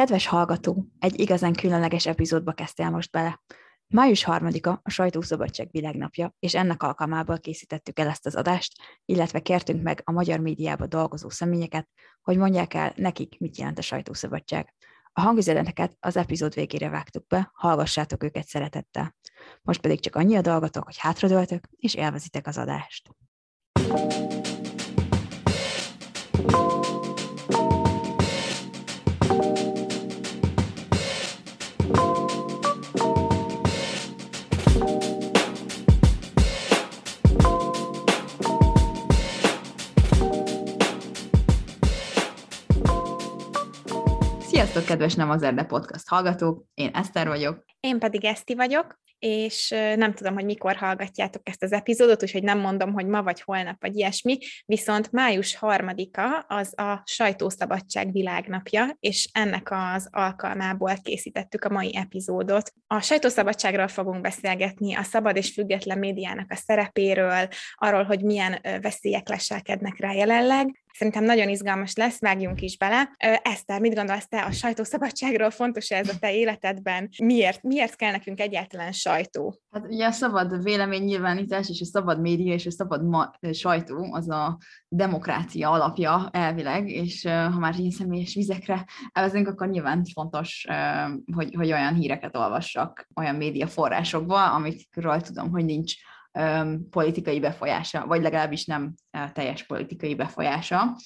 Kedves hallgató, egy igazán különleges epizódba kezdtél most bele. Május 3-a a Sajtószabadság világnapja, és ennek alkalmából készítettük el ezt az adást, illetve kértünk meg a magyar médiában dolgozó személyeket, hogy mondják el nekik, mit jelent a sajtószabadság. A hangüzeneteket az epizód végére vágtuk be, hallgassátok őket szeretettel. Most pedig csak annyi a dolgotok, hogy hátradőltök, és élvezitek az adást. Sziasztok, kedves Nem az Erde Podcast hallgatók! Én Eszter vagyok. Én pedig Eszti vagyok, és nem tudom, hogy mikor hallgatjátok ezt az epizódot, úgyhogy nem mondom, hogy ma vagy holnap, vagy ilyesmi, viszont május harmadika az a sajtószabadság világnapja, és ennek az alkalmából készítettük a mai epizódot. A sajtószabadságról fogunk beszélgetni, a szabad és független médiának a szerepéről, arról, hogy milyen veszélyek leselkednek rá jelenleg, Szerintem nagyon izgalmas lesz, vágjunk is bele. Eszter, mit gondolsz te a sajtószabadságról? Fontos ez a te életedben? Miért, miért kell nekünk egyáltalán sajtó? Hát ugye a szabad véleménynyilvánítás és a szabad média és a szabad ma- sajtó az a demokrácia alapja elvileg, és ha már ilyen személyes vizekre elvezünk, akkor nyilván fontos, hogy, hogy olyan híreket olvassak olyan média forrásokba, amikről tudom, hogy nincs politikai befolyása, vagy legalábbis nem teljes politikai befolyása.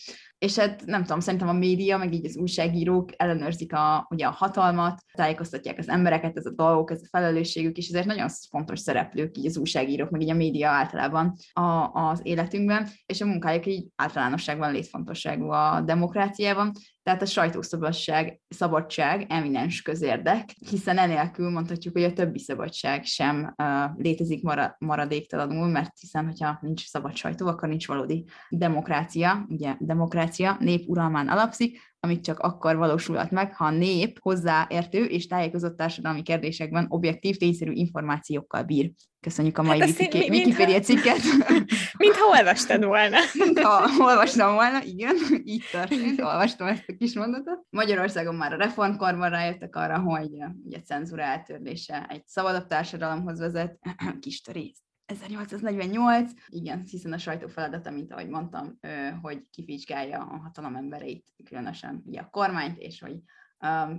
És hát nem tudom, szerintem a média, meg így az újságírók ellenőrzik a, ugye a hatalmat, tájékoztatják az embereket, ez a dolgok, ez a felelősségük, és ezért nagyon fontos szereplők így az újságírók, meg így a média általában a, az életünkben, és a munkájuk így általánosságban létfontosságú a demokráciában, tehát a sajtószabadság, szabadság eminens közérdek, hiszen enélkül mondhatjuk, hogy a többi szabadság sem uh, létezik mara, maradéktalanul, mert hiszen, hogyha nincs szabad sajtó, akkor nincs valódi demokrácia, ugye demokrácia nép uralmán alapszik, amit csak akkor valósulhat meg, ha a nép hozzáértő és tájékozott társadalmi kérdésekben objektív, tényszerű információkkal bír. Köszönjük a mai hát Wiki- Wikipedia cikket. Mintha olvastad volna. Mintha olvastam volna, igen, így történt, olvastam ezt a kis mondatot. Magyarországon már a reformkorban rájöttek arra, hogy ugye cenzúra eltörlése egy szabadabb társadalomhoz vezet, kis törés 1848, igen, hiszen a sajtó feladata, mint ahogy mondtam, hogy kivizsgálja a hatalom embereit, különösen ugye a kormányt, és hogy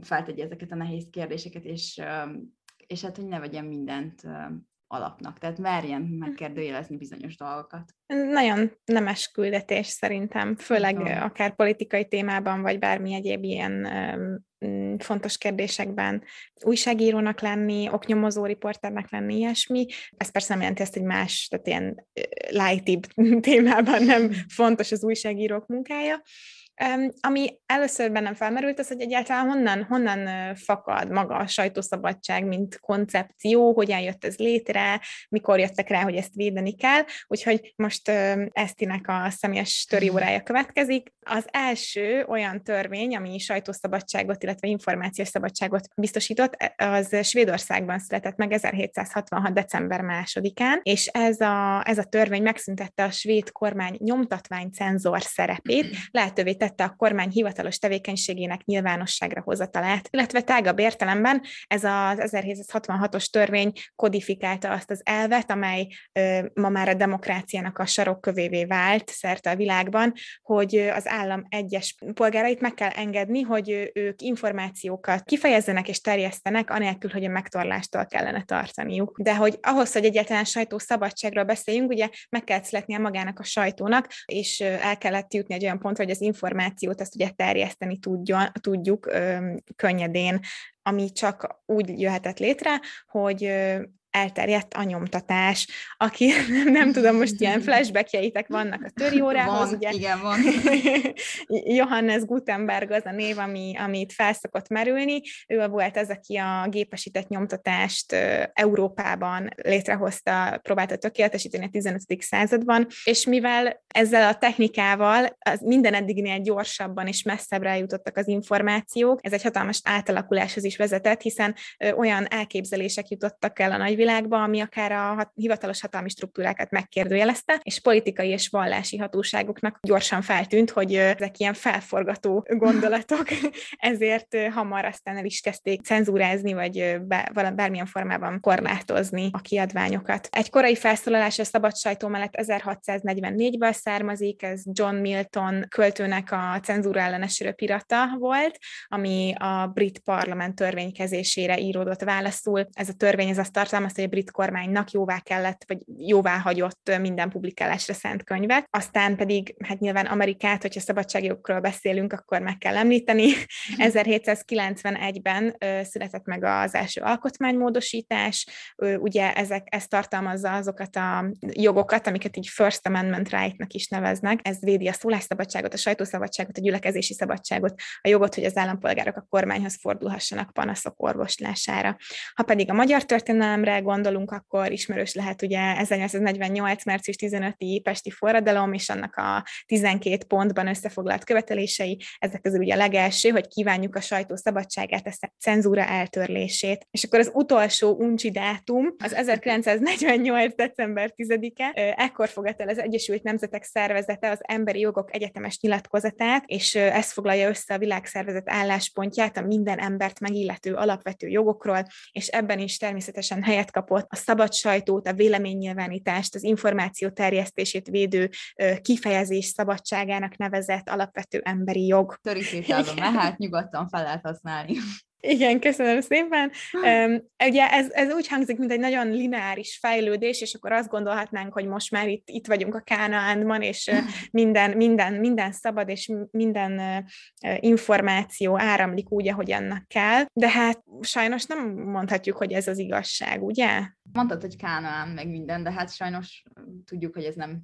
feltegye ezeket a nehéz kérdéseket, és, és hát, hogy ne vegyen mindent alapnak, tehát merjen megkérdőjelezni bizonyos dolgokat. Nagyon nemes küldetés szerintem, főleg Aha. akár politikai témában, vagy bármi egyéb ilyen um, fontos kérdésekben újságírónak lenni, oknyomozó riporternek lenni, ilyesmi. Ez persze nem jelenti ezt, hogy más, tehát ilyen lightibb témában nem fontos az újságírók munkája, Um, ami először bennem felmerült, az, hogy egyáltalán honnan, honnan fakad maga a sajtószabadság, mint koncepció, hogyan jött ez létre, mikor jöttek rá, hogy ezt védeni kell. Úgyhogy most um, Esztinek a személyes töri órája következik. Az első olyan törvény, ami sajtószabadságot, illetve információs szabadságot biztosított, e, az Svédországban született meg 1766. december másodikán, és ez a, ez a törvény megszüntette a svéd kormány nyomtatvány cenzor szerepét, lehetővé tette a kormány hivatalos tevékenységének nyilvánosságra hozatalát, illetve tágabb értelemben ez az 1766-os törvény kodifikálta azt az elvet, amely ma már a demokráciának a sarokkövévé vált szerte a világban, hogy az állam egyes polgárait meg kell engedni, hogy ők információkat kifejezzenek és terjesztenek, anélkül, hogy a megtorlástól kellene tartaniuk. De hogy ahhoz, hogy egyáltalán sajtószabadságról beszéljünk, ugye meg kellett születnie magának a sajtónak, és el kellett jutni egy olyan pontra, hogy az információ információt ezt ugye terjeszteni tudjon, tudjuk könnyedén, ami csak úgy jöhetett létre, hogy elterjedt a nyomtatás, aki nem, nem tudom, most ilyen flashbackjeitek vannak a töri órához, van, ugye? igen, van. Johannes Gutenberg az a név, ami, amit felszokott merülni, ő volt az, aki a gépesített nyomtatást Európában létrehozta, próbálta tökéletesíteni a 15. században, és mivel ezzel a technikával az minden eddignél gyorsabban és messzebbre eljutottak az információk, ez egy hatalmas átalakuláshoz is vezetett, hiszen olyan elképzelések jutottak el a nagy világba, ami akár a hivatalos hatalmi struktúrákat megkérdőjelezte, és politikai és vallási hatóságoknak gyorsan feltűnt, hogy ezek ilyen felforgató gondolatok, ezért hamar aztán el is kezdték cenzúrázni, vagy bármilyen formában korlátozni a kiadványokat. Egy korai felszólalás a szabad sajtó mellett 1644-ből származik, ez John Milton költőnek a cenzúra ellenes röpirata volt, ami a brit parlament törvénykezésére íródott válaszul. Ez a törvény ez azt tartalmazta, hogy a brit kormánynak jóvá kellett, vagy jóvá hagyott minden publikálásra szent könyvet. Aztán pedig, hát nyilván Amerikát, hogyha szabadságjogokról beszélünk, akkor meg kell említeni. 1791-ben született meg az első alkotmánymódosítás, ugye ezek, ez tartalmazza azokat a jogokat, amiket így First Amendment right-nak is neveznek. Ez védi a szólásszabadságot, a sajtószabadságot, a gyülekezési szabadságot, a jogot, hogy az állampolgárok a kormányhoz fordulhassanak panaszok orvoslására. Ha pedig a magyar történelemre gondolunk, akkor ismerős lehet ugye 1848. március 15-i Pesti forradalom és annak a 12 pontban összefoglalt követelései. Ezek közül ugye a legelső, hogy kívánjuk a sajtó szabadságát, a cenzúra eltörlését. És akkor az utolsó uncsi dátum, az 1948. december 10-e, ekkor fogadta el az Egyesült Nemzetek Szervezete az Emberi Jogok Egyetemes nyilatkozatát, és ez foglalja össze a világszervezet álláspontját a minden embert megillető alapvető jogokról, és ebben is természetesen helyet kapott a szabad sajtót, a véleménynyilvánítást, az információ terjesztését védő kifejezés szabadságának nevezett alapvető emberi jog. Törítételben mehet, nyugodtan fel lehet használni. Igen, köszönöm szépen. Um, ugye ez, ez úgy hangzik, mint egy nagyon lineáris fejlődés, és akkor azt gondolhatnánk, hogy most már itt, itt vagyunk a Kánaánban, és minden, minden, minden szabad, és minden információ áramlik úgy, ahogy annak kell. De hát sajnos nem mondhatjuk, hogy ez az igazság, ugye? Mondtad, hogy Kánaán, meg minden, de hát sajnos tudjuk, hogy ez nem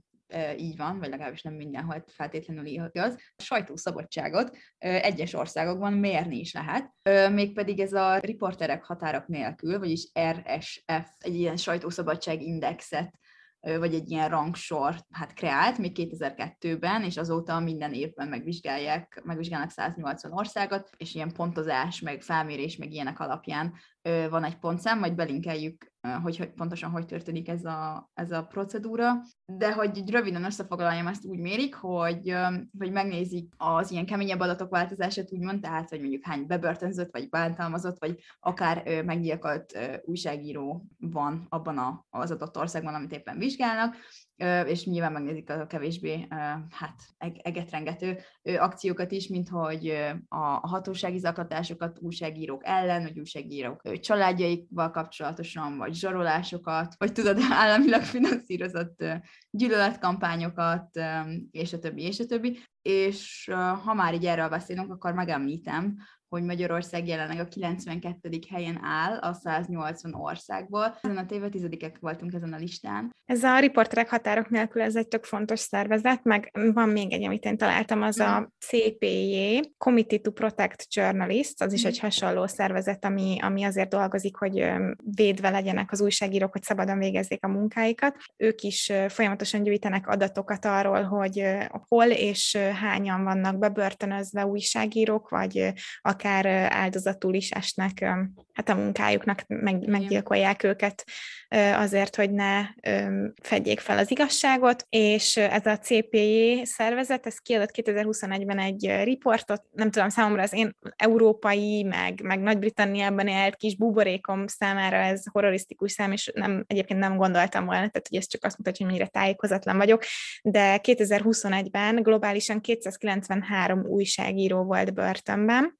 így van, vagy legalábbis nem mindenhol feltétlenül igaz. A sajtószabadságot egyes országokban mérni is lehet, mégpedig ez a riporterek határok nélkül, vagyis RSF, egy ilyen sajtószabadság indexet vagy egy ilyen rangsor hát kreált még 2002-ben, és azóta minden évben megvizsgálják, megvizsgálnak 180 országot, és ilyen pontozás, meg felmérés, meg ilyenek alapján van egy pontszám, majd belinkeljük hogy, pontosan hogy történik ez a, ez a procedúra, de hogy röviden összefoglaljam, ezt úgy mérik, hogy, hogy megnézik az ilyen keményebb adatok változását, úgymond, tehát, hogy mondjuk hány bebörtönzött, vagy bántalmazott, vagy akár meggyilkolt újságíró van abban a, az adott országban, amit éppen vizsgálnak, és nyilván megnézik a kevésbé hát egetrengető akciókat is, mint hogy a hatósági zaklatásokat újságírók ellen, vagy újságírók családjaikval kapcsolatosan, vagy zsarolásokat, vagy tudod, államilag finanszírozott gyűlöletkampányokat, és a többi, és a többi. És ha már így erről beszélünk, akkor megemlítem, hogy Magyarország jelenleg a 92. helyen áll a 180 országból. Ezen a tévedtizedikek voltunk ezen a listán. Ez a riporterek határok nélkül ez egy tök fontos szervezet, meg van még egy, amit én találtam, az a mm. CPJ, Committee to Protect Journalists, az is egy mm. hasonló szervezet, ami, ami azért dolgozik, hogy védve legyenek az újságírók, hogy szabadon végezzék a munkáikat. Ők is folyamatosan gyűjtenek adatokat arról, hogy hol és hányan vannak bebörtönözve újságírók, vagy a akár áldozatul is esnek hát a munkájuknak, meg, meggyilkolják őket azért, hogy ne fedjék fel az igazságot, és ez a CPJ szervezet, ez kiadott 2021-ben egy riportot, nem tudom, számomra az én európai, meg, meg Nagy-Britanniában élt kis buborékom számára ez horrorisztikus szám, és nem, egyébként nem gondoltam volna, tehát hogy ez csak azt mutatja, hogy mennyire tájékozatlan vagyok, de 2021-ben globálisan 293 újságíró volt börtönben,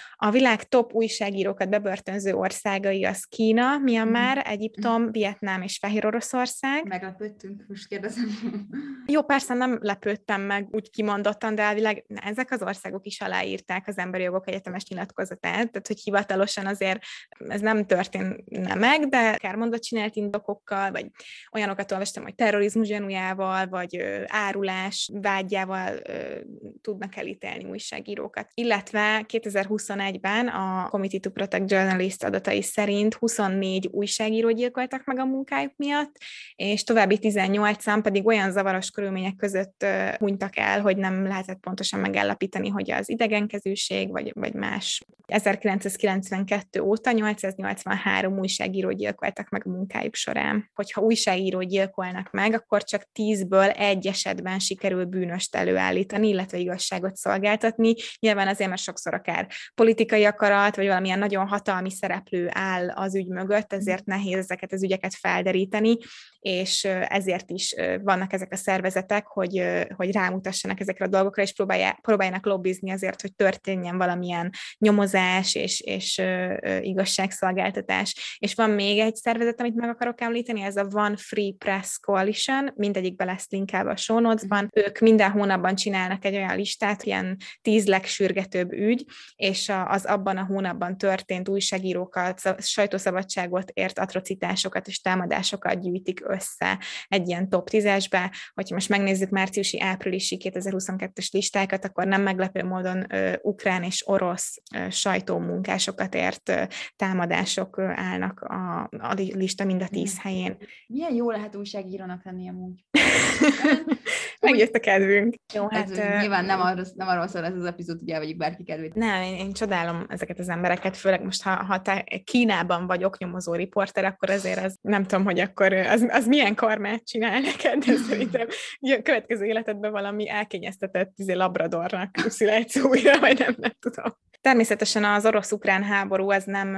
a világ top újságírókat bebörtönző országai az Kína, Myanmar, mm. Egyiptom, Vietnám és Fehér Oroszország. Meglepődtünk, most kérdezem. Jó, persze nem lepődtem meg úgy kimondottan, de elvileg na, ezek az országok is aláírták az emberi jogok egyetemes nyilatkozatát, tehát hogy hivatalosan azért ez nem történne meg, de akár mondat csinált indokokkal, vagy olyanokat olvastam, hogy terrorizmus gyanújával, vagy ö, árulás vágyával ö, tudnak elítélni újságírókat. Illetve 2021 2021-ben a Committee to Protect Journalist adatai szerint 24 újságíró gyilkoltak meg a munkájuk miatt, és további 18-an pedig olyan zavaros körülmények között hunytak el, hogy nem lehetett pontosan megállapítani, hogy az idegenkezűség vagy, vagy más. 1992 óta 883 újságíró gyilkoltak meg a munkájuk során. Hogyha újságíró gyilkolnak meg, akkor csak 10-ből egy esetben sikerül bűnöst előállítani, illetve igazságot szolgáltatni. Nyilván azért, mert sokszor akár politikai akarat, vagy valamilyen nagyon hatalmi szereplő áll az ügy mögött, ezért nehéz ezeket az ügyeket felderíteni, és ezért is vannak ezek a szervezetek, hogy, hogy rámutassanak ezekre a dolgokra, és próbáljanak lobbizni azért, hogy történjen valamilyen nyomozás és, és igazságszolgáltatás. És van még egy szervezet, amit meg akarok említeni, ez a One Free Press Coalition, mindegyikbe lesz linkelve a show notes-ban. Ők minden hónapban csinálnak egy olyan listát, ilyen tíz legsürgetőbb ügy, és az abban a hónapban történt újságírókat, sajtószabadságot ért atrocitásokat és támadásokat gyűjtik össze egy ilyen top 10-esbe. Hogyha most megnézzük márciusi, áprilisi 2022-es listákat, akkor nem meglepő módon ö, ukrán és orosz ö, sajtómunkásokat ért ö, támadások ö, állnak a, a lista mind a tíz helyén. Milyen jó lehet újságírónak lenni amúgy? Megjött a kedvünk. Jó, hát... Ez, uh, nyilván nem arról, nem arról szól ez az epizód, hogy elvegyük bárki kedvét. Nem, én, én csodálom ezeket az embereket, főleg most, ha, ha te Kínában vagy oknyomozó riporter, akkor azért az, nem tudom, hogy akkor az, az milyen karmát csinál neked, de szerintem a következő életedben valami elkényeztetett izé, labradornak születsz újra, vagy nem, nem tudom. Természetesen az orosz-ukrán háború az nem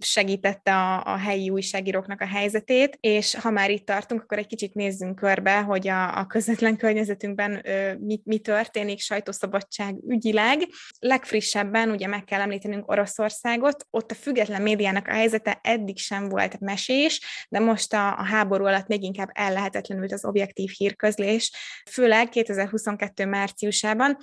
segítette a, a helyi újságíróknak a helyzetét, és ha már itt tartunk, akkor egy kicsit nézzünk körbe, hogy a, a közvetlen környezetünkben mi, mi történik sajtószabadság ügyileg. Legfrissebben ugye meg kell említenünk Oroszországot, ott a független médiának a helyzete eddig sem volt mesés, de most a, a háború alatt még inkább ellehetetlenült az objektív hírközlés, főleg 2022 márciusában,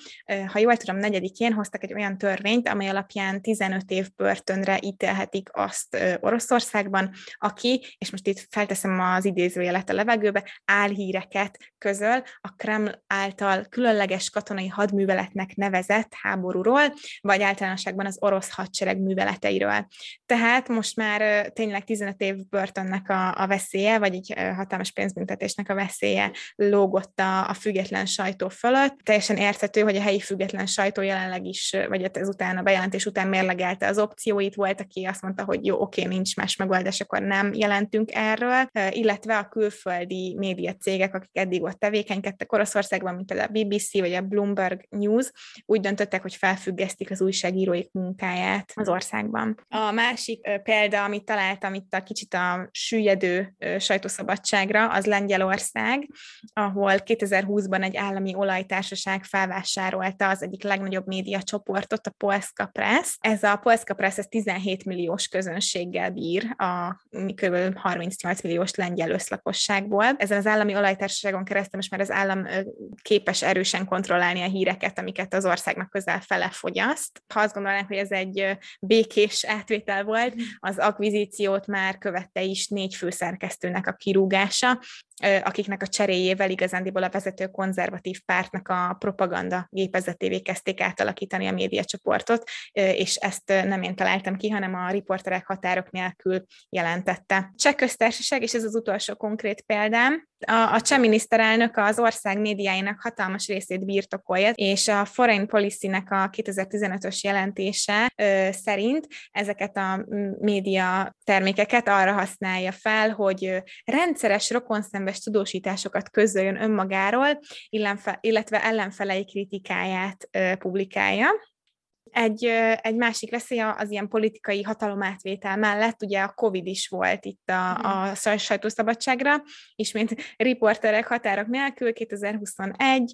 ha jól tudom, negyedikén hoztak egy olyan törvényt, törvényt, amely alapján 15 év börtönre ítélhetik azt Oroszországban, aki, és most itt felteszem az idézőjelet a levegőbe, álhíreket közöl a Kreml által különleges katonai hadműveletnek nevezett háborúról, vagy általánosságban az orosz hadsereg műveleteiről. Tehát most már tényleg 15 év börtönnek a, a veszélye, vagy egy hatalmas pénzbüntetésnek a veszélye lógott a, a független sajtó fölött. Teljesen érthető, hogy a helyi független sajtó jelenleg is, vagy ezután után, a bejelentés után mérlegelte az opcióit, volt, aki azt mondta, hogy jó, oké, nincs más megoldás, akkor nem jelentünk erről, illetve a külföldi média cégek, akik eddig ott tevékenykedtek Oroszországban, mint például a BBC vagy a Bloomberg News, úgy döntöttek, hogy felfüggesztik az újságíróik munkáját az országban. A másik példa, amit találtam itt a kicsit a süllyedő sajtószabadságra, az Lengyelország, ahol 2020-ban egy állami olajtársaság felvásárolta az egyik legnagyobb média csoportot, a Polska Press. Ez a Polska Press ez 17 milliós közönséggel bír a kb. 38 milliós lengyel összlakosságból. Ezen az állami olajtársaságon keresztül most már az állam képes erősen kontrollálni a híreket, amiket az országnak közel fele fogyaszt. Ha azt gondolnánk, hogy ez egy békés átvétel volt, az akvizíciót már követte is négy főszerkesztőnek a kirúgása, akiknek a cseréjével igazándiból a vezető konzervatív pártnak a propaganda gépezetévé kezdték átalakítani a médiacsoportot, és ezt nem én találtam ki, hanem a riporterek határok nélkül jelentette. Cseh köztársaság, és ez az utolsó konkrét példám, a, a cseh miniszterelnök az ország médiáinak hatalmas részét birtokolja, és a Foreign Policy-nek a 2015-ös jelentése ö, szerint ezeket a média termékeket arra használja fel, hogy rendszeres rokonszenves tudósításokat közöljön önmagáról, illetve ellenfelei kritikáját ö, publikálja. Egy, egy másik veszély az ilyen politikai hatalomátvétel mellett, ugye a Covid is volt itt a, mhm. a sajtószabadságra, ismét riporterek határok nélkül 2021,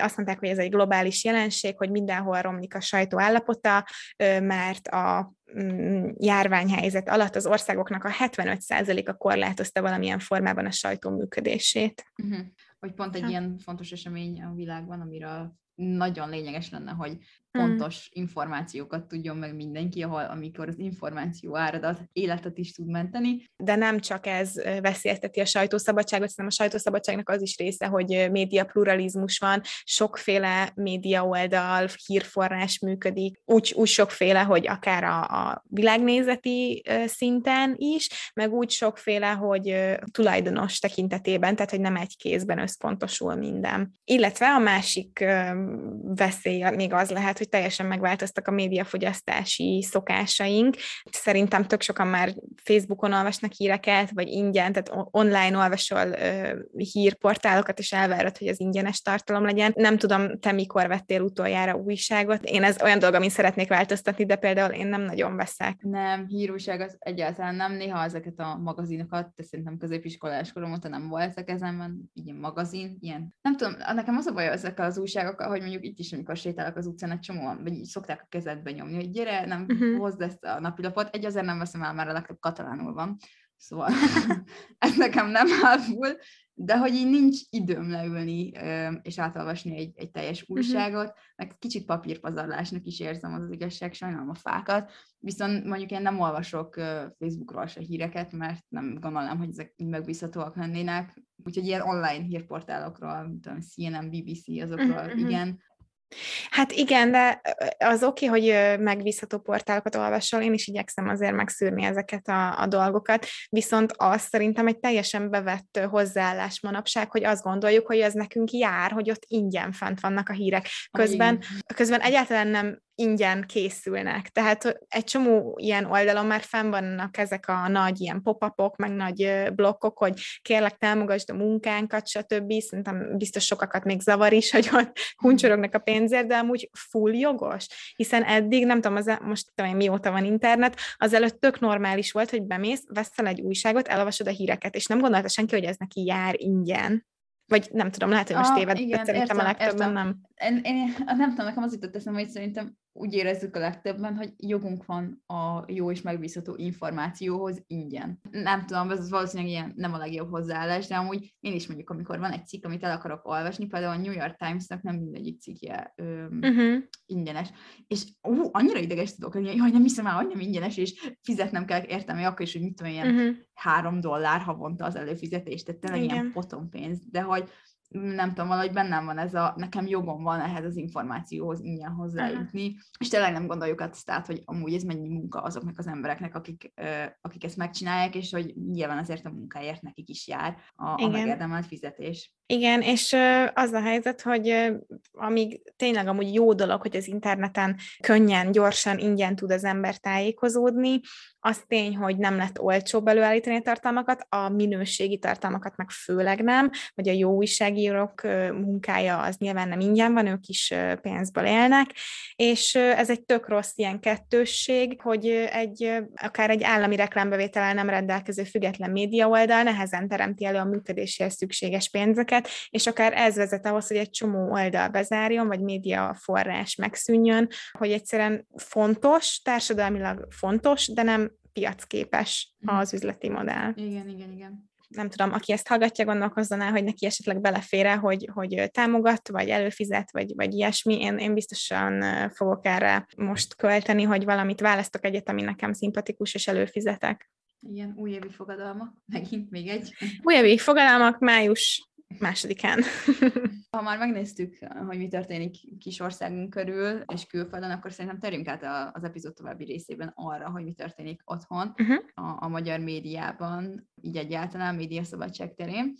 azt mondták, hogy ez egy globális jelenség, hogy mindenhol romlik a sajtó állapota, mert a mm, járványhelyzet alatt az országoknak a 75%-a korlátozta valamilyen formában a sajtó működését. Uh-huh. Hogy pont egy ha. ilyen fontos esemény a világban, amiről nagyon lényeges lenne, hogy pontos hmm. információkat tudjon meg mindenki, ahol, amikor az információ áradat életet is tud menteni. De nem csak ez veszélyezteti a sajtószabadságot, hanem a sajtószabadságnak az is része, hogy média pluralizmus van, sokféle média oldal, hírforrás működik, úgy, úgy sokféle, hogy akár a, a világnézeti szinten is, meg úgy sokféle, hogy tulajdonos tekintetében, tehát hogy nem egy kézben összpontosul minden. Illetve a másik veszély még az lehet, hogy teljesen megváltoztak a médiafogyasztási szokásaink. Szerintem tök sokan már Facebookon olvasnak híreket, vagy ingyen, tehát online olvasol hírportálokat, és elvárod, hogy az ingyenes tartalom legyen. Nem tudom, te mikor vettél utoljára újságot. Én ez olyan dolog, amit szeretnék változtatni, de például én nem nagyon veszek. Nem, hírújság az egyáltalán nem. Néha ezeket a magazinokat, de szerintem középiskolás korom óta nem volt a kezemben, ilyen magazin, ilyen. Nem tudom, nekem az a baj ezekkel az újságokkal, hogy mondjuk itt is, amikor sétálok az utcán, egy csomóan, vagy így szokták a kezedbe nyomni, hogy gyere, nem uh-huh. hozd ezt a napilapot. Egy azért nem veszem el, mert a legtöbb katalánul van. Szóval ez nekem nem áll de hogy így nincs időm leülni és átolvasni egy, egy teljes mhm. újságot, uh-huh. meg kicsit papírpazarlásnak is érzem az, az igazság, sajnálom a fákat, viszont mondjuk én nem olvasok Facebookról se híreket, mert nem gondolom, hogy ezek megbízhatóak lennének, úgyhogy ilyen online hírportálokról, a CNN, BBC, azokról uh-huh. igen, Hát igen, de az oké, okay, hogy megbízható portálokat olvasol, én is igyekszem azért megszűrni ezeket a, a dolgokat, viszont az szerintem egy teljesen bevett hozzáállás manapság, hogy azt gondoljuk, hogy ez nekünk jár, hogy ott ingyen fent vannak a hírek. Közben, közben egyáltalán nem ingyen készülnek. Tehát egy csomó ilyen oldalon már fenn vannak ezek a nagy ilyen pop-upok, meg nagy blokkok, hogy kérlek támogasd a munkánkat, stb. Szerintem biztos sokakat még zavar is, hogy ott huncsorognak a pénzért, de amúgy full jogos, hiszen eddig, nem tudom, az, most tudom mióta van internet, azelőtt tök normális volt, hogy bemész, veszel egy újságot, elolvasod a híreket, és nem gondolta senki, hogy ez neki jár ingyen. Vagy nem tudom, lehet, hogy most ah, téved, igen, szerintem értem, a legtöbben értem. nem. Én, én, nem tudom, nekem az jutott eszembe, hogy szerintem úgy érezzük a legtöbben, hogy jogunk van a jó és megbízható információhoz ingyen. Nem tudom, ez valószínűleg ilyen nem a legjobb hozzáállás, de amúgy én is mondjuk, amikor van egy cikk, amit el akarok olvasni, például a New York Times-nak nem mindegyik cikkje öm, uh-huh. ingyenes. És ú, annyira ideges tudok lenni, hogy nem hiszem el, hogy nem ingyenes, és fizetnem kell értem, akkor is, hogy mit tudom, ilyen uh-huh. három dollár havonta az előfizetés, tehát tényleg ilyen potom pénz, de hogy nem tudom, valahogy bennem van ez a, nekem jogom van ehhez az információhoz ingyen hozzájutni, uh-huh. és tényleg nem gondoljuk azt át, hogy amúgy ez mennyi munka azoknak az embereknek, akik, akik ezt megcsinálják, és hogy nyilván azért a munkáért nekik is jár a, a megérdemelt fizetés. Igen, és az a helyzet, hogy amíg tényleg amúgy jó dolog, hogy az interneten könnyen, gyorsan, ingyen tud az ember tájékozódni, az tény, hogy nem lett olcsóbb előállítani a tartalmakat, a minőségi tartalmakat meg főleg nem, vagy a jó újságírók munkája az nyilván nem ingyen van, ők is pénzből élnek, és ez egy tök rossz ilyen kettősség, hogy egy, akár egy állami reklámbevétellel nem rendelkező független média oldal nehezen teremti elő a működéséhez szükséges pénzeket, és akár ez vezet ahhoz, hogy egy csomó oldal bezárjon, vagy média forrás megszűnjön, hogy egyszerűen fontos, társadalmilag fontos, de nem piacképes mhm. az üzleti modell. Igen, igen, igen. Nem tudom, aki ezt hallgatja, gondolkozzon el, hogy neki esetleg belefére, hogy, hogy támogat, vagy előfizet, vagy, vagy ilyesmi. Én, én biztosan fogok erre most költeni, hogy valamit választok egyet, ami nekem szimpatikus, és előfizetek. Igen, újévi fogadalmak, megint még egy. Újévi fogadalmak, május másodikán. ha már megnéztük, hogy mi történik kis országunk körül és külföldön, akkor szerintem terjünk át az epizód további részében arra, hogy mi történik otthon, uh-huh. a, a magyar médiában, így egyáltalán médiaszabadság terén.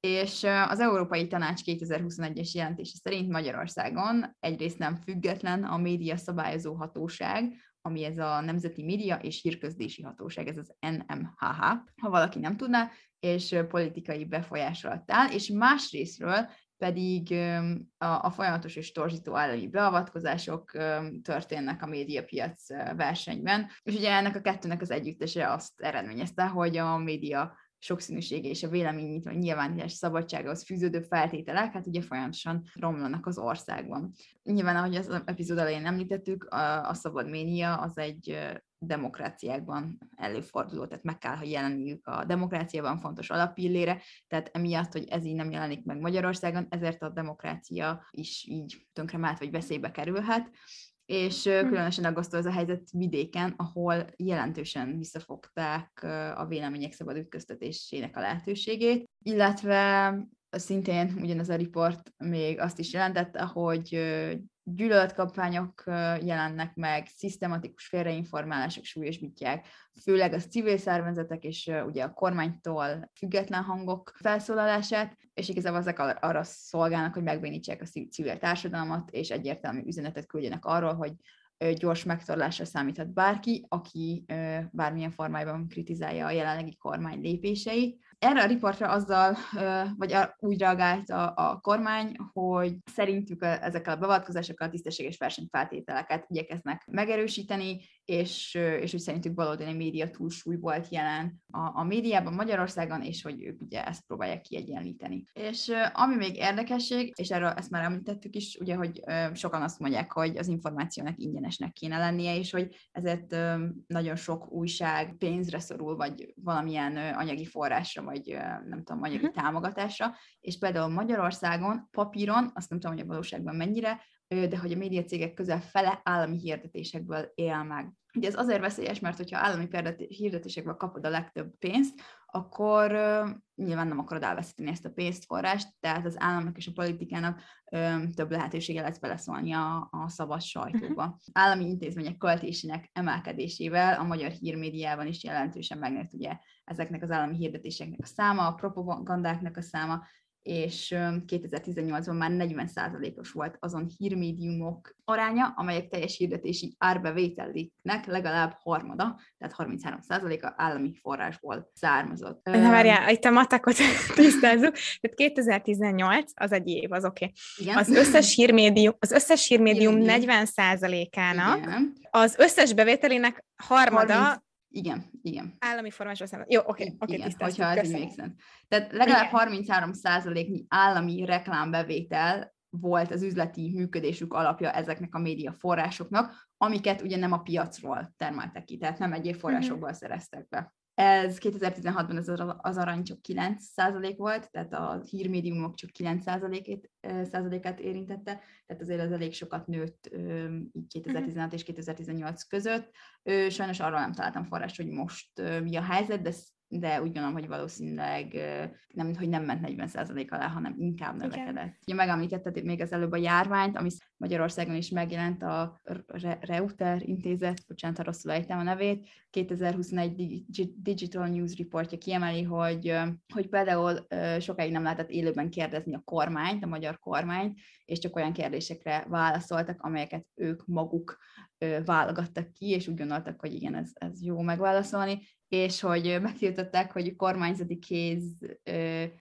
És az Európai Tanács 2021-es jelentése szerint Magyarországon egyrészt nem független a média szabályozó hatóság, ami ez a Nemzeti Média és Hírközlési Hatóság, ez az NMHH, ha valaki nem tudná, és politikai befolyás alatt áll, és másrésztről pedig a, folyamatos és torzító állami beavatkozások történnek a médiapiac versenyben. És ugye ennek a kettőnek az együttese azt eredményezte, hogy a média sokszínűsége és a vélemény nyilvánítás szabadságához fűződő feltételek, hát ugye folyamatosan romlanak az országban. Nyilván, ahogy az epizód elején említettük, a, a szabad média az egy demokráciákban előforduló, tehát meg kell, hogy jelenniük a demokráciában fontos alapillére, tehát emiatt, hogy ez így nem jelenik meg Magyarországon, ezért a demokrácia is így tönkremelt vagy veszélybe kerülhet, és hm. különösen aggasztó ez a helyzet vidéken, ahol jelentősen visszafogták a vélemények szabad ütköztetésének a lehetőségét, illetve szintén ugyanez a riport még azt is jelentette, hogy gyűlöletkampányok jelennek meg, szisztematikus félreinformálások súlyosbítják, főleg az civil szervezetek és ugye a kormánytól független hangok felszólalását, és igazából ezek arra szolgálnak, hogy megbénítsák a civil társadalmat, és egyértelmű üzenetet küldjenek arról, hogy gyors megtorlásra számíthat bárki, aki bármilyen formájában kritizálja a jelenlegi kormány lépéseit. Erre a riportra azzal, vagy úgy reagált a, a kormány, hogy szerintük ezekkel a beavatkozásokkal a tisztességes versenyfeltételeket igyekeznek megerősíteni, és, és úgy szerintük valódi média túlsúly volt jelen a, a médiában Magyarországon, és hogy ők ugye ezt próbálják kiegyenlíteni. És ami még érdekesség, és erről ezt már említettük is, ugye, hogy sokan azt mondják, hogy az információnak ingyenesnek kéne lennie, és hogy ezért nagyon sok újság pénzre szorul, vagy valamilyen anyagi forrásra, vagy nem tudom, anyagi uh-huh. támogatásra, és például Magyarországon papíron, azt nem tudom, hogy a valóságban mennyire, de hogy a médiacégek közel fele állami hirdetésekből él meg. Ugye ez azért veszélyes, mert hogyha állami hirdetésekből kapod a legtöbb pénzt, akkor nyilván nem akarod elveszíteni ezt a pénzforrást, tehát az államnak és a politikának több lehetősége lesz beleszólni a, a szabad sajtóba. Uh-huh. Állami intézmények költésének emelkedésével a magyar hírmédiában is jelentősen megnőtt ugye ezeknek az állami hirdetéseknek a száma, a propagandáknak a száma, és 2018-ban már 40%-os volt azon hírmédiumok aránya, amelyek teljes hirdetési árbevételiknek legalább harmada, tehát 33%-a állami forrásból származott. Na várjál, itt a matakot tisztázzuk. Tehát 2018, az egy év, az oké. Okay. Az összes hírmédium, az összes hírmédium 40%-ának, az összes bevételének harmada 30 igen, igen. Állami formásról számít. Jó, oké, okay, oké, okay, Igen, hogyha ez még szent. Tehát legalább igen. 33 százaléknyi állami reklámbevétel volt az üzleti működésük alapja ezeknek a média forrásoknak, amiket ugye nem a piacról termeltek ki, tehát nem egyéb forrásokból uh-huh. szereztek be. Ez 2016-ban ez az arany csak 9% volt, tehát a hírmédiumok csak 9%-át érintette, tehát azért az elég sokat nőtt így 2016 uh-huh. és 2018 között. Sajnos arról nem találtam forrást, hogy most mi a helyzet, de de úgy gondolom, hogy valószínűleg nem, hogy nem ment 40% alá, hanem inkább növekedett. Ugye megemlítetted még az előbb a járványt, ami Magyarországon is megjelent a Reuter intézet, bocsánat, ha rosszul ejtem a nevét, 2021 Digital News Reportja kiemeli, hogy, hogy például sokáig nem lehetett élőben kérdezni a kormányt, a magyar kormányt, és csak olyan kérdésekre válaszoltak, amelyeket ők maguk válogattak ki, és úgy gondoltak, hogy igen, ez, ez jó megválaszolni, és hogy megtiltották, hogy kormányzati kéz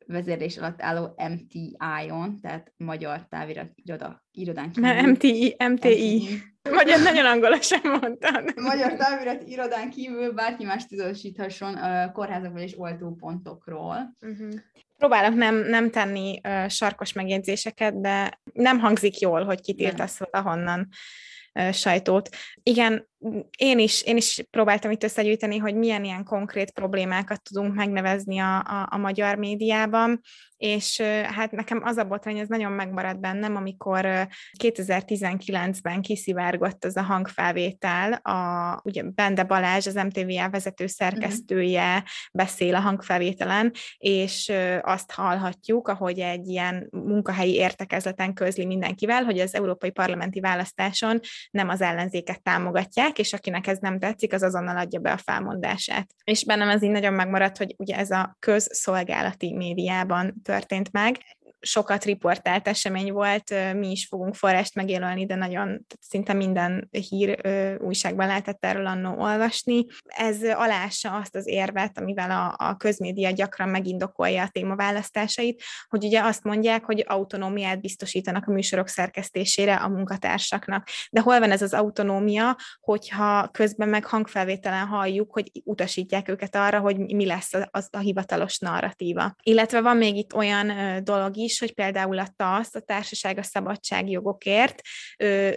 vezérlés alatt álló MTI-on, tehát Magyar Távirat Iroda, Irodán kívül. MTI, MTI. Magyar nagyon angolosan mondtad. Magyar Távirat Irodán kívül bárki más tudósíthasson kórházakból és oltópontokról. Uh-huh. Próbálok nem, nem tenni uh, sarkos megjegyzéseket, de nem hangzik jól, hogy kitiltasz valahonnan sajtót. Igen, én is, én is próbáltam itt összegyűjteni, hogy milyen ilyen konkrét problémákat tudunk megnevezni a, a, a magyar médiában, és hát nekem az a botrány, ez nagyon megmaradt bennem, amikor 2019-ben kiszivárgott az a hangfelvétel, a, ugye Bende Balázs, az MTV vezető szerkesztője uh-huh. beszél a hangfelvételen, és azt hallhatjuk, ahogy egy ilyen munkahelyi értekezleten közli mindenkivel, hogy az európai parlamenti választáson nem az ellenzéket támogatják, mondják, és akinek ez nem tetszik, az azonnal adja be a felmondását. És bennem ez így nagyon megmaradt, hogy ugye ez a közszolgálati médiában történt meg. Sokat riportált esemény volt, mi is fogunk forrást megjelölni, de nagyon szinte minden hír újságban lehetett erről annó olvasni. Ez alássa azt az érvet, amivel a, a közmédia gyakran megindokolja a témaválasztásait, hogy ugye azt mondják, hogy autonómiát biztosítanak a műsorok szerkesztésére a munkatársaknak. De hol van ez az autonómia, hogyha közben meg hangfelvételen halljuk, hogy utasítják őket arra, hogy mi lesz az, az a hivatalos narratíva. Illetve van még itt olyan dolog is, hogy például a TASZ, a Társaság a Szabadságjogokért,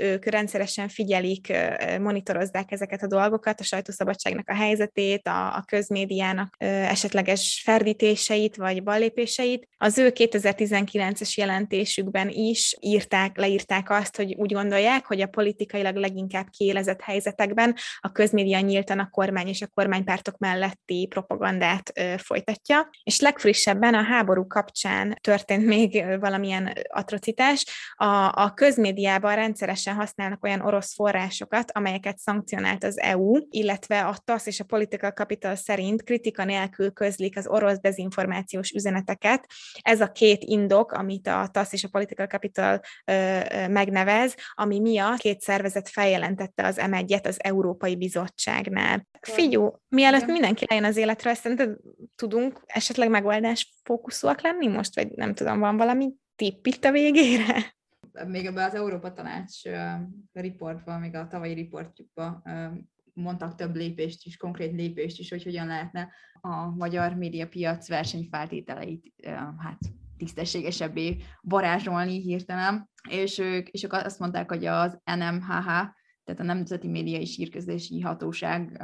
ők rendszeresen figyelik, monitorozzák ezeket a dolgokat, a sajtószabadságnak a helyzetét, a, a közmédiának esetleges ferdítéseit vagy ballépéseit. Az ő 2019-es jelentésükben is írták, leírták azt, hogy úgy gondolják, hogy a politikailag leginkább kiélezett helyzetekben a közmédia nyíltan a kormány és a kormánypártok melletti propagandát folytatja. És legfrissebben a háború kapcsán történt még valamilyen atrocitás. A, a közmédiában rendszeresen használnak olyan orosz forrásokat, amelyeket szankcionált az EU, illetve a TASZ és a Political Capital szerint kritika nélkül közlik az orosz dezinformációs üzeneteket. Ez a két indok, amit a TASZ és a Political Capital ö, ö, megnevez, ami miatt két szervezet feljelentette az M1-et az Európai Bizottságnál. Figyú, mielőtt mindenki lejön az életre, szerinted tudunk esetleg megoldás fókuszúak lenni most, vagy nem tudom, van valami tipp itt a végére? Még ebben az Európa Tanács riportban, még a tavalyi riportjukban mondtak több lépést is, konkrét lépést is, hogy hogyan lehetne a magyar médiapiac versenyfeltételeit hát tisztességesebbé varázsolni hirtelen, és ők, és ők azt mondták, hogy az NMHH, tehát a Nemzeti Média és Írközlési Hatóság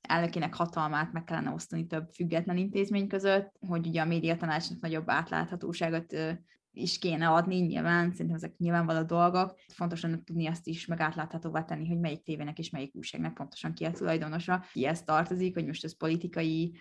elnökének hatalmát meg kellene osztani több független intézmény között, hogy ugye a médiatanácsnak nagyobb átláthatóságot is kéne adni, nyilván, szerintem ezek nyilvánvaló dolgok. Fontos lenne tudni azt is, meg átláthatóvá tenni, hogy melyik tévének és melyik újságnak pontosan ki a tulajdonosa, ki ezt tartozik, hogy most ez politikai,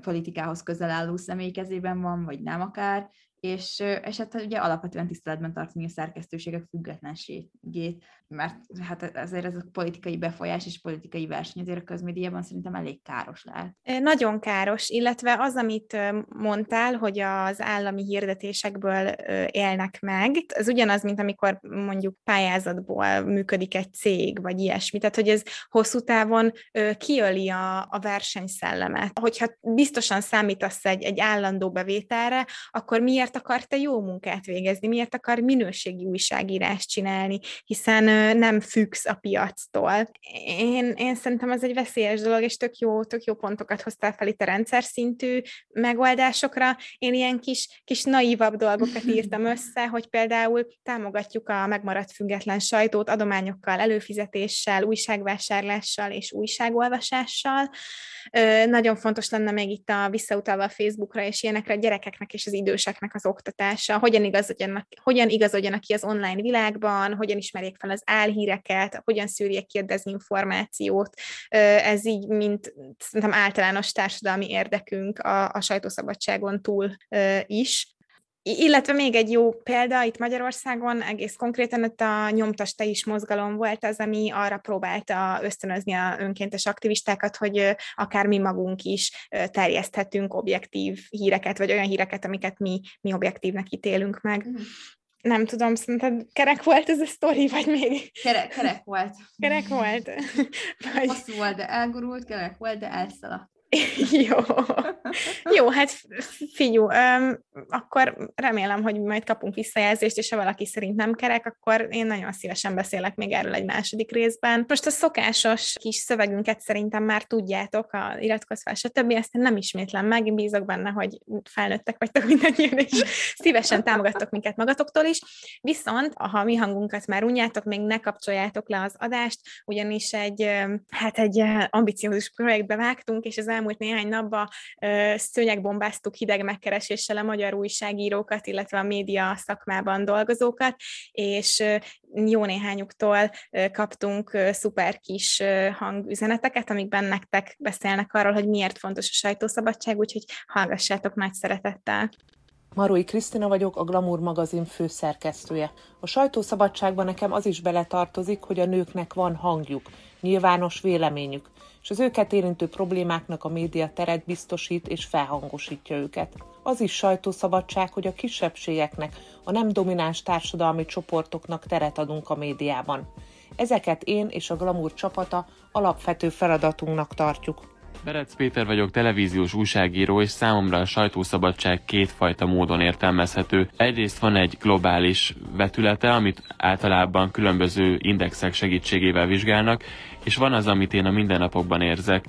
politikához közel álló személy kezében van, vagy nem akár, és, és hát ugye alapvetően tiszteletben tartani a szerkesztőségek függetlenségét, mert hát ezért ez a politikai befolyás és politikai verseny azért a közmédiában szerintem elég káros lehet. Nagyon káros, illetve az, amit mondtál, hogy az állami hirdetésekből élnek meg, ez ugyanaz, mint amikor mondjuk pályázatból működik egy cég, vagy ilyesmi, tehát hogy ez hosszú távon kiöli a, a versenyszellemet. Hogyha biztosan számítasz egy, egy állandó bevételre, akkor miért akar te jó munkát végezni, miért akar minőségi újságírást csinálni, hiszen nem függsz a piactól. Én, én szerintem ez egy veszélyes dolog, és tök jó, tök jó pontokat hoztál fel itt a rendszer szintű megoldásokra. Én ilyen kis, kis naívabb dolgokat írtam össze, hogy például támogatjuk a megmaradt független sajtót adományokkal, előfizetéssel, újságvásárlással és újságolvasással. Nagyon fontos lenne még itt a visszautalva a Facebookra és ilyenekre a gyerekeknek és az időseknek az oktatása, hogyan igazodjanak, hogyan igazodjanak ki az online világban, hogyan ismerjék fel az álhíreket, hogyan szűrjék ki a dezinformációt. Ez így, mint szerintem általános társadalmi érdekünk a, a sajtószabadságon túl is. Illetve még egy jó példa itt Magyarországon, egész konkrétan ott a nyomtas te is mozgalom volt az, ami arra próbálta ösztönözni a önkéntes aktivistákat, hogy akár mi magunk is terjeszthetünk objektív híreket, vagy olyan híreket, amiket mi, mi objektívnek ítélünk meg. Mm nem tudom, szerinted kerek volt ez a sztori, vagy még? Kerek, kerek volt. Kerek volt. vagy... Hosszú volt, de elgurult, kerek volt, de elszaladt. Jó. Jó, hát figyú, akkor remélem, hogy majd kapunk visszajelzést, és ha valaki szerint nem kerek, akkor én nagyon szívesen beszélek még erről egy második részben. Most a szokásos kis szövegünket szerintem már tudjátok, a iratkozz fel, stb. Ezt én nem ismétlem meg, bízok benne, hogy felnőttek vagytok mindannyian, és szívesen támogattok minket magatoktól is. Viszont, ha mi hangunkat már unjátok, még ne kapcsoljátok le az adást, ugyanis egy, hát egy ambiciózus projektbe vágtunk, és az elmúlt néhány napban szőnyegbombáztuk hideg megkereséssel a magyar újságírókat, illetve a média szakmában dolgozókat, és jó néhányuktól kaptunk szuper kis hangüzeneteket, amikben nektek beszélnek arról, hogy miért fontos a sajtószabadság, úgyhogy hallgassátok nagy szeretettel. Marói Krisztina vagyok, a Glamour magazin főszerkesztője. A sajtószabadságban nekem az is beletartozik, hogy a nőknek van hangjuk, nyilvános véleményük, és az őket érintő problémáknak a média teret biztosít és felhangosítja őket. Az is sajtószabadság, hogy a kisebbségeknek, a nem domináns társadalmi csoportoknak teret adunk a médiában. Ezeket én és a Glamour csapata alapvető feladatunknak tartjuk. Berec Péter vagyok, televíziós újságíró, és számomra a sajtószabadság kétfajta módon értelmezhető. Egyrészt van egy globális vetülete, amit általában különböző indexek segítségével vizsgálnak, és van az, amit én a mindennapokban érzek,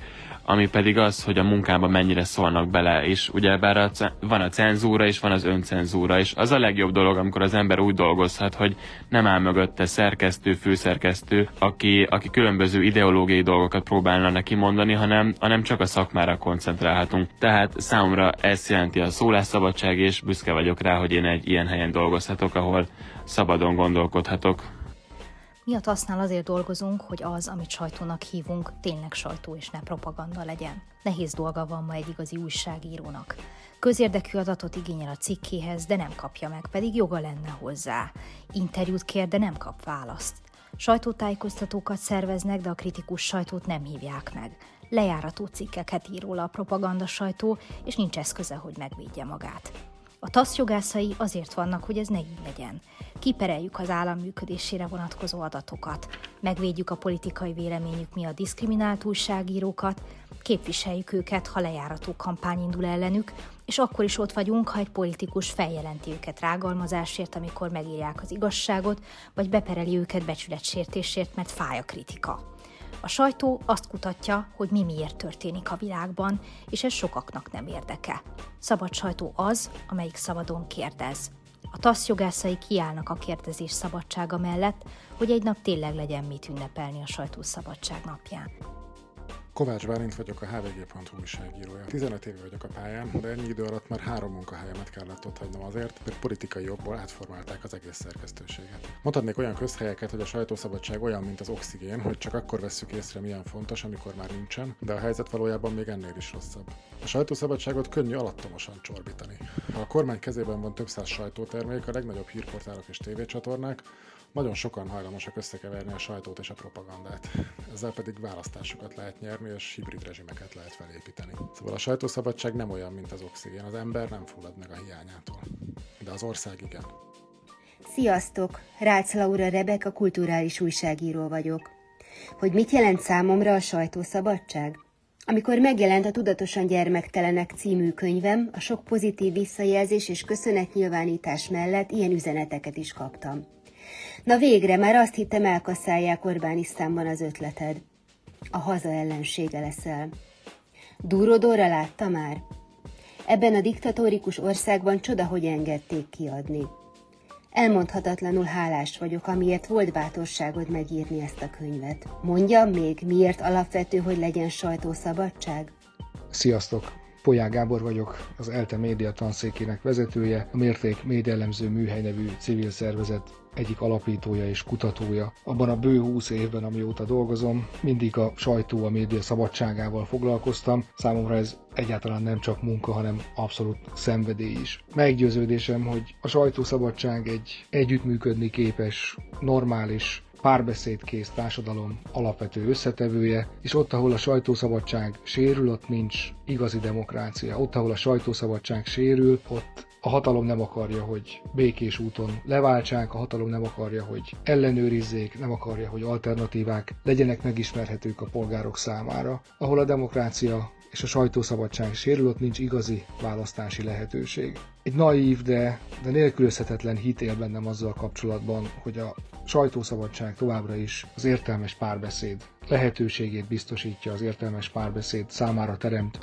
ami pedig az, hogy a munkában mennyire szólnak bele, és ugye bár a, van a cenzúra, és van az öncenzúra, és az a legjobb dolog, amikor az ember úgy dolgozhat, hogy nem áll mögötte szerkesztő, főszerkesztő, aki, aki különböző ideológiai dolgokat próbálna neki mondani, hanem, hanem csak a szakmára koncentrálhatunk. Tehát számomra ez jelenti a szólásszabadság, és büszke vagyok rá, hogy én egy ilyen helyen dolgozhatok, ahol szabadon gondolkodhatok. Mi a tasznál azért dolgozunk, hogy az, amit sajtónak hívunk, tényleg sajtó és ne propaganda legyen. Nehéz dolga van ma egy igazi újságírónak. Közérdekű adatot igényel a cikkéhez, de nem kapja meg, pedig joga lenne hozzá. Interjút kér, de nem kap választ. Sajtótájékoztatókat szerveznek, de a kritikus sajtót nem hívják meg. Lejárató cikkeket ír róla a propaganda sajtó, és nincs eszköze, hogy megvédje magát. A TASZ jogászai azért vannak, hogy ez ne így legyen. Kipereljük az állam működésére vonatkozó adatokat, megvédjük a politikai véleményük miatt diszkriminált újságírókat, képviseljük őket, ha lejárató kampány indul ellenük, és akkor is ott vagyunk, ha egy politikus feljelenti őket rágalmazásért, amikor megírják az igazságot, vagy bepereli őket becsületsértésért, mert fáj a kritika. A sajtó azt kutatja, hogy mi miért történik a világban, és ez sokaknak nem érdeke. Szabad sajtó az, amelyik szabadon kérdez. A TASZ jogászai kiállnak a kérdezés szabadsága mellett, hogy egy nap tényleg legyen mit ünnepelni a sajtószabadság napján. Kovács Bálint vagyok, a hvg.hu újságírója. 15 éve vagyok a pályán, de ennyi idő alatt már három munkahelyemet kellett ott hagynom azért, mert politikai jogból átformálták az egész szerkesztőséget. Mondhatnék olyan közhelyeket, hogy a sajtószabadság olyan, mint az oxigén, hogy csak akkor vesszük észre, milyen fontos, amikor már nincsen, de a helyzet valójában még ennél is rosszabb. A sajtószabadságot könnyű alattomosan csorbítani. Ha a kormány kezében van több száz sajtótermék, a legnagyobb hírportálok és tévécsatornák, nagyon sokan hajlamosak összekeverni a sajtót és a propagandát. Ezzel pedig választásokat lehet nyerni, és hibrid rezsimeket lehet felépíteni. Szóval a sajtószabadság nem olyan, mint az oxigén. Az ember nem fullad meg a hiányától. De az ország igen. Sziasztok! Rácz Laura Rebek, a kulturális újságíró vagyok. Hogy mit jelent számomra a sajtószabadság? Amikor megjelent a Tudatosan Gyermektelenek című könyvem, a sok pozitív visszajelzés és köszönetnyilvánítás mellett ilyen üzeneteket is kaptam. Na végre, már azt hittem elkasszálják Orbánisztánban az ötleted. A haza ellensége leszel. Dúrodóra látta már? Ebben a diktatórikus országban csoda, hogy engedték kiadni. Elmondhatatlanul hálás vagyok, amiért volt bátorságod megírni ezt a könyvet. Mondja még, miért alapvető, hogy legyen sajtószabadság? Sziasztok! Polyá Gábor vagyok, az ELTE média tanszékének vezetője, a Mérték Médiaelemző Műhely nevű civil szervezet egyik alapítója és kutatója. Abban a bő 20 évben, amióta dolgozom, mindig a sajtó, a média szabadságával foglalkoztam. Számomra ez egyáltalán nem csak munka, hanem abszolút szenvedély is. Meggyőződésem, hogy a sajtószabadság egy együttműködni képes, normális, párbeszédkész társadalom alapvető összetevője, és ott, ahol a sajtószabadság sérül, ott nincs igazi demokrácia. Ott, ahol a sajtószabadság sérül, ott a hatalom nem akarja, hogy békés úton leváltsák, a hatalom nem akarja, hogy ellenőrizzék, nem akarja, hogy alternatívák legyenek megismerhetők a polgárok számára. Ahol a demokrácia és a sajtószabadság sérül, ott nincs igazi választási lehetőség. Egy naív, de, de nélkülözhetetlen hit él bennem azzal kapcsolatban, hogy a sajtószabadság továbbra is az értelmes párbeszéd lehetőségét biztosítja, az értelmes párbeszéd számára teremt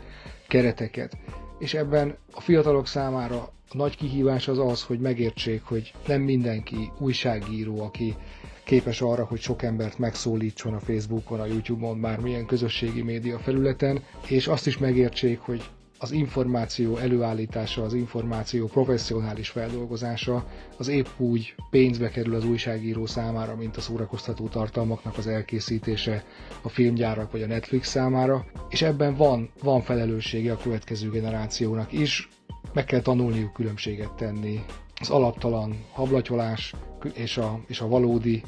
kereteket. És ebben a fiatalok számára a nagy kihívás az az, hogy megértsék, hogy nem mindenki újságíró, aki képes arra, hogy sok embert megszólítson a Facebookon, a YouTube-on, bármilyen közösségi média felületen, és azt is megértsék, hogy az információ előállítása, az információ professzionális feldolgozása az épp úgy pénzbe kerül az újságíró számára, mint a szórakoztató tartalmaknak az elkészítése a filmgyárak vagy a Netflix számára, és ebben van, van felelőssége a következő generációnak is, meg kell tanulniuk különbséget tenni. Az alaptalan hablatyolás és a, és a valódi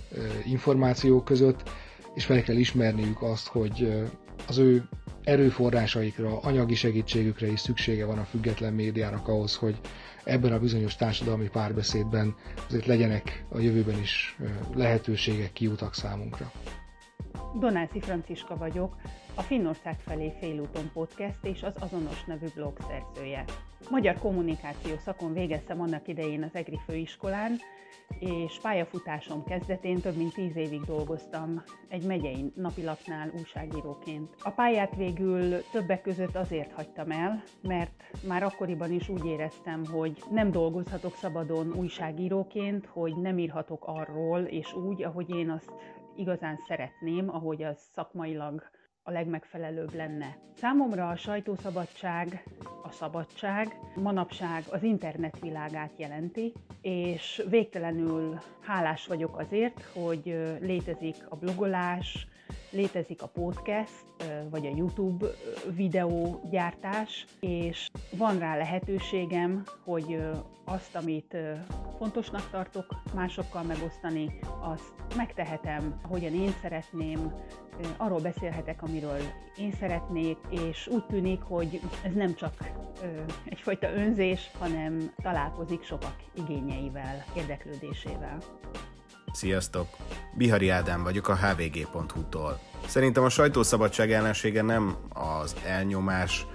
információk között, és fel kell ismerniük azt, hogy az ő erőforrásaikra, anyagi segítségükre is szüksége van a független médiának ahhoz, hogy ebben a bizonyos társadalmi párbeszédben azért legyenek a jövőben is lehetőségek, kiutak számunkra. Donászi Franciska vagyok, a Finnország felé félúton podcast és az Azonos nevű blog szerzője. Magyar kommunikáció szakon végeztem annak idején az EGRI főiskolán, és pályafutásom kezdetén több mint tíz évig dolgoztam egy megyei napilapnál újságíróként. A pályát végül többek között azért hagytam el, mert már akkoriban is úgy éreztem, hogy nem dolgozhatok szabadon újságíróként, hogy nem írhatok arról és úgy, ahogy én azt igazán szeretném, ahogy az szakmailag a legmegfelelőbb lenne. Számomra a sajtószabadság, a szabadság manapság az internet világát jelenti, és végtelenül hálás vagyok azért, hogy létezik a blogolás, létezik a podcast, vagy a YouTube videógyártás, és van rá lehetőségem, hogy azt, amit fontosnak tartok másokkal megosztani, azt megtehetem, ahogyan én szeretném, arról beszélhetek, amiről én szeretnék, és úgy tűnik, hogy ez nem csak egyfajta önzés, hanem találkozik sokak igényeivel, érdeklődésével. Sziasztok! Bihari Ádám vagyok a hvg.hu-tól. Szerintem a sajtószabadság ellensége nem az elnyomás,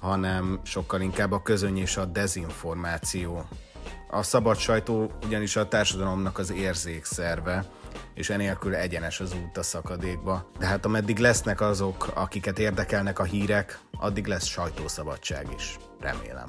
hanem sokkal inkább a közöny és a dezinformáció. A szabad sajtó ugyanis a társadalomnak az érzékszerve, és enélkül egyenes az út a szakadékba. De hát ameddig lesznek azok, akiket érdekelnek a hírek, addig lesz sajtószabadság is. Remélem.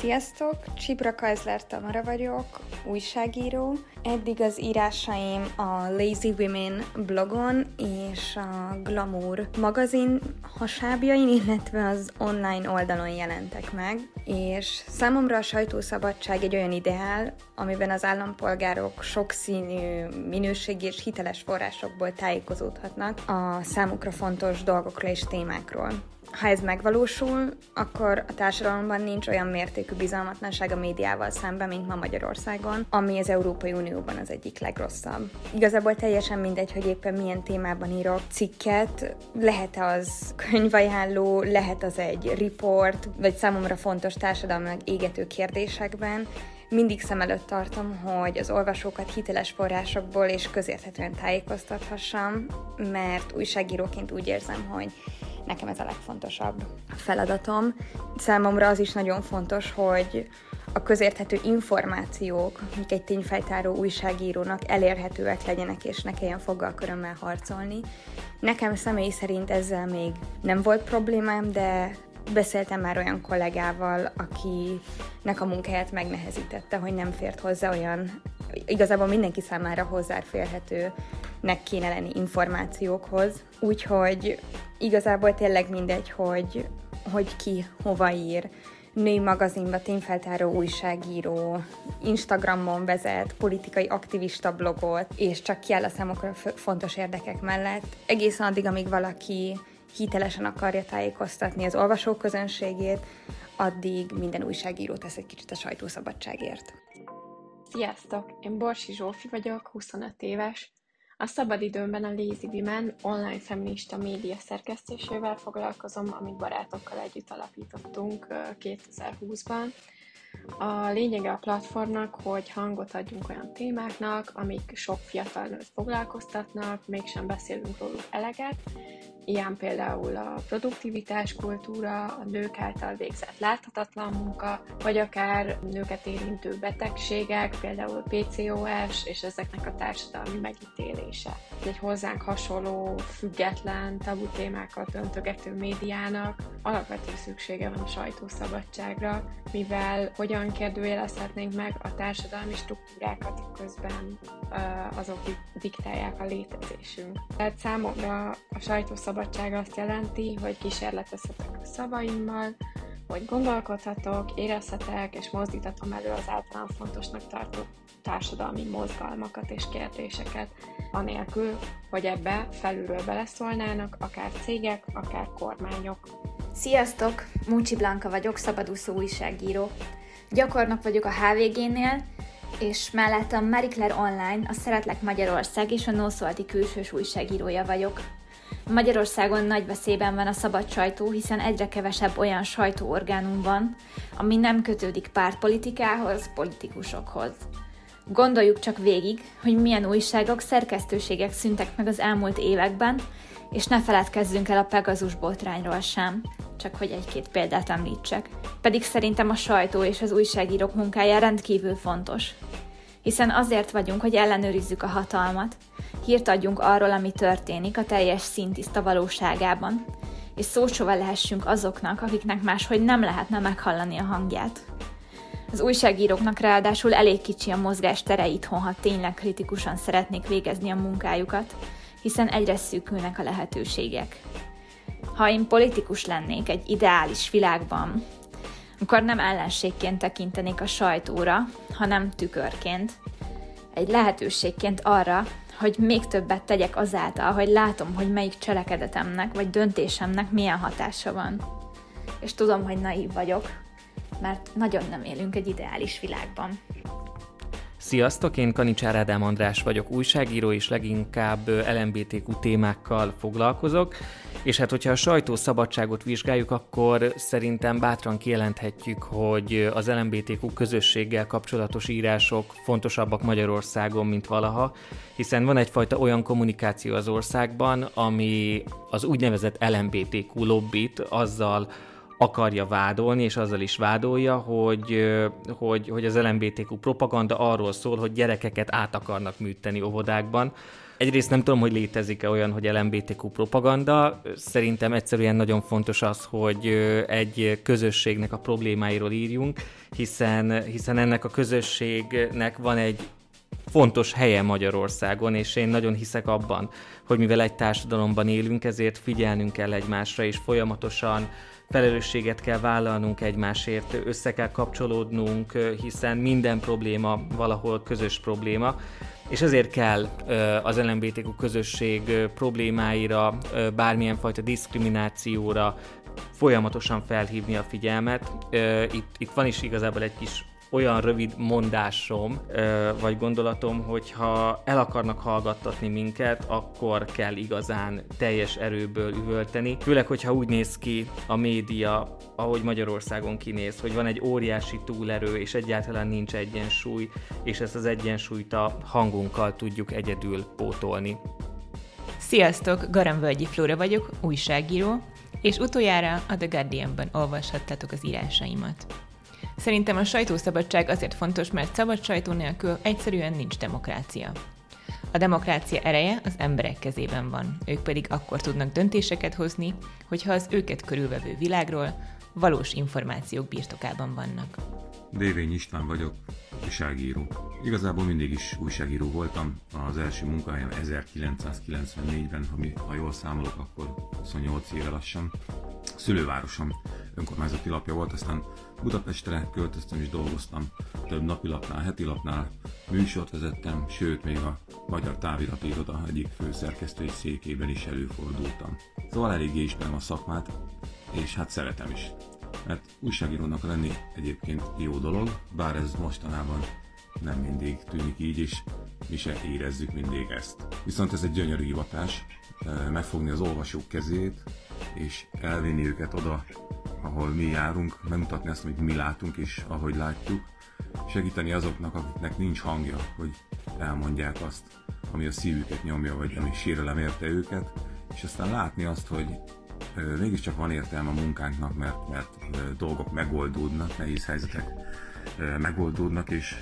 Sziasztok! Csibra Kajzler Tamara vagyok, újságíró. Eddig az írásaim a Lazy Women blogon és a Glamour magazin hasábjain, illetve az online oldalon jelentek meg, és számomra a sajtószabadság egy olyan ideál, amiben az állampolgárok sokszínű, minőségi és hiteles forrásokból tájékozódhatnak a számukra fontos dolgokról és témákról ha ez megvalósul, akkor a társadalomban nincs olyan mértékű bizalmatlanság a médiával szemben, mint ma Magyarországon, ami az Európai Unióban az egyik legrosszabb. Igazából teljesen mindegy, hogy éppen milyen témában írok cikket, lehet az könyvajánló, lehet az egy report, vagy számomra fontos társadalmilag égető kérdésekben, mindig szem előtt tartom, hogy az olvasókat hiteles forrásokból és közérthetően tájékoztathassam, mert újságíróként úgy érzem, hogy nekem ez a legfontosabb feladatom. Számomra az is nagyon fontos, hogy a közérthető információk, amik egy tényfeltáró újságírónak elérhetőek legyenek, és ne kelljen foggalkörömmel harcolni. Nekem személy szerint ezzel még nem volt problémám, de beszéltem már olyan kollégával, akinek a munkáját megnehezítette, hogy nem fért hozzá olyan, igazából mindenki számára hozzáférhetőnek kéne lenni információkhoz. Úgyhogy igazából tényleg mindegy, hogy, hogy ki hova ír. Női magazinba tényfeltáró újságíró, Instagramon vezet, politikai aktivista blogot, és csak kiáll a számokra fontos érdekek mellett. Egészen addig, amíg valaki hitelesen akarja tájékoztatni az olvasóközönségét, addig minden újságíró tesz egy kicsit a sajtószabadságért. Sziasztok! Én Borsi Zsófi vagyok, 25 éves. A szabadidőmben a Lazy Women online feminista média szerkesztésével foglalkozom, amit barátokkal együtt alapítottunk 2020-ban. A lényege a platformnak, hogy hangot adjunk olyan témáknak, amik sok fiatal nőt foglalkoztatnak, mégsem beszélünk róluk eleget, ilyen például a produktivitás kultúra, a nők által végzett láthatatlan munka, vagy akár nőket érintő betegségek, például PCOS, és ezeknek a társadalmi megítélése. Egy hozzánk hasonló, független, tabu témákat öntögető médiának alapvető szüksége van a sajtószabadságra, mivel hogyan kérdőjelezhetnénk meg a társadalmi struktúrákat, közben azok diktálják a létezésünk. Tehát számomra a sajtószabadság szabadság azt jelenti, hogy kísérletezhetek a szavaimmal, hogy gondolkodhatok, érezhetek és mozdíthatom elő az általán fontosnak tartott társadalmi mozgalmakat és kérdéseket, anélkül, hogy ebbe felülről beleszólnának akár cégek, akár kormányok. Sziasztok! Múcsi Blanka vagyok, szabadúszó újságíró. Gyakornok vagyok a HVG-nél, és mellettem Marie Claire Online, a Szeretlek Magyarország és a Nószolti külsős újságírója vagyok. Magyarországon nagy veszélyben van a szabad sajtó, hiszen egyre kevesebb olyan sajtóorgánum van, ami nem kötődik pártpolitikához, politikusokhoz. Gondoljuk csak végig, hogy milyen újságok, szerkesztőségek szüntek meg az elmúlt években, és ne feledkezzünk el a Pegazus botrányról sem, csak hogy egy-két példát említsek. Pedig szerintem a sajtó és az újságírók munkája rendkívül fontos. Hiszen azért vagyunk, hogy ellenőrizzük a hatalmat, hírt adjunk arról, ami történik a teljes szintiszta valóságában, és szósova lehessünk azoknak, akiknek máshogy nem lehetne meghallani a hangját. Az újságíróknak ráadásul elég kicsi a mozgás tere itthon, ha tényleg kritikusan szeretnék végezni a munkájukat, hiszen egyre szűkülnek a lehetőségek. Ha én politikus lennék egy ideális világban, akkor nem ellenségként tekintenék a sajtóra, hanem tükörként. Egy lehetőségként arra, hogy még többet tegyek azáltal, hogy látom, hogy melyik cselekedetemnek vagy döntésemnek milyen hatása van. És tudom, hogy naív vagyok, mert nagyon nem élünk egy ideális világban. Sziasztok, én Kanicsár Ádám András vagyok, újságíró, és leginkább LMBTQ témákkal foglalkozok, és hát hogyha a sajtószabadságot vizsgáljuk, akkor szerintem bátran kijelenthetjük, hogy az LMBTQ közösséggel kapcsolatos írások fontosabbak Magyarországon, mint valaha, hiszen van egyfajta olyan kommunikáció az országban, ami az úgynevezett LMBTQ lobbit azzal akarja vádolni, és azzal is vádolja, hogy, hogy, hogy az LMBTQ propaganda arról szól, hogy gyerekeket át akarnak műteni óvodákban. Egyrészt nem tudom, hogy létezik-e olyan, hogy LMBTQ propaganda. Szerintem egyszerűen nagyon fontos az, hogy egy közösségnek a problémáiról írjunk, hiszen, hiszen ennek a közösségnek van egy fontos helye Magyarországon, és én nagyon hiszek abban, hogy mivel egy társadalomban élünk, ezért figyelnünk kell egymásra, és folyamatosan felelősséget kell vállalnunk egymásért, össze kell kapcsolódnunk, hiszen minden probléma valahol közös probléma, és ezért kell az LMBTQ közösség problémáira, bármilyen fajta diszkriminációra folyamatosan felhívni a figyelmet. Itt, itt van is igazából egy kis olyan rövid mondásom, vagy gondolatom, hogy ha el akarnak hallgattatni minket, akkor kell igazán teljes erőből üvölteni. Főleg, hogyha úgy néz ki a média, ahogy Magyarországon kinéz, hogy van egy óriási túlerő, és egyáltalán nincs egyensúly, és ezt az egyensúlyt a hangunkkal tudjuk egyedül pótolni. Sziasztok, Garamvölgyi Flóra vagyok, újságíró, és utoljára a The Guardian-ban olvashattatok az írásaimat. Szerintem a sajtószabadság azért fontos, mert szabad sajtó nélkül egyszerűen nincs demokrácia. A demokrácia ereje az emberek kezében van, ők pedig akkor tudnak döntéseket hozni, hogyha az őket körülvevő világról valós információk birtokában vannak. Dévény István vagyok, újságíró. Igazából mindig is újságíró voltam. Az első munkahelyem 1994-ben, ha, ha jól számolok, akkor 28 éve lassan. Szülővárosom önkormányzati lapja volt, aztán Budapestre költöztem és dolgoztam. Több napilapnál, heti lapnál műsort vezettem, sőt még a Magyar Távirati Iroda egyik főszerkesztői székében is előfordultam. Szóval eléggé ismerem a szakmát, és hát szeretem is. Mert újságírónak lenni egyébként jó dolog, bár ez mostanában nem mindig tűnik így, és mi se érezzük mindig ezt. Viszont ez egy gyönyörű hivatás, megfogni az olvasók kezét, és elvinni őket oda, ahol mi járunk, megmutatni azt, amit mi látunk és ahogy látjuk, segíteni azoknak, akiknek nincs hangja, hogy elmondják azt, ami a szívüket nyomja, vagy ami sérelem érte őket, és aztán látni azt, hogy mégiscsak van értelme a munkánknak, mert, mert dolgok megoldódnak, nehéz helyzetek megoldódnak, és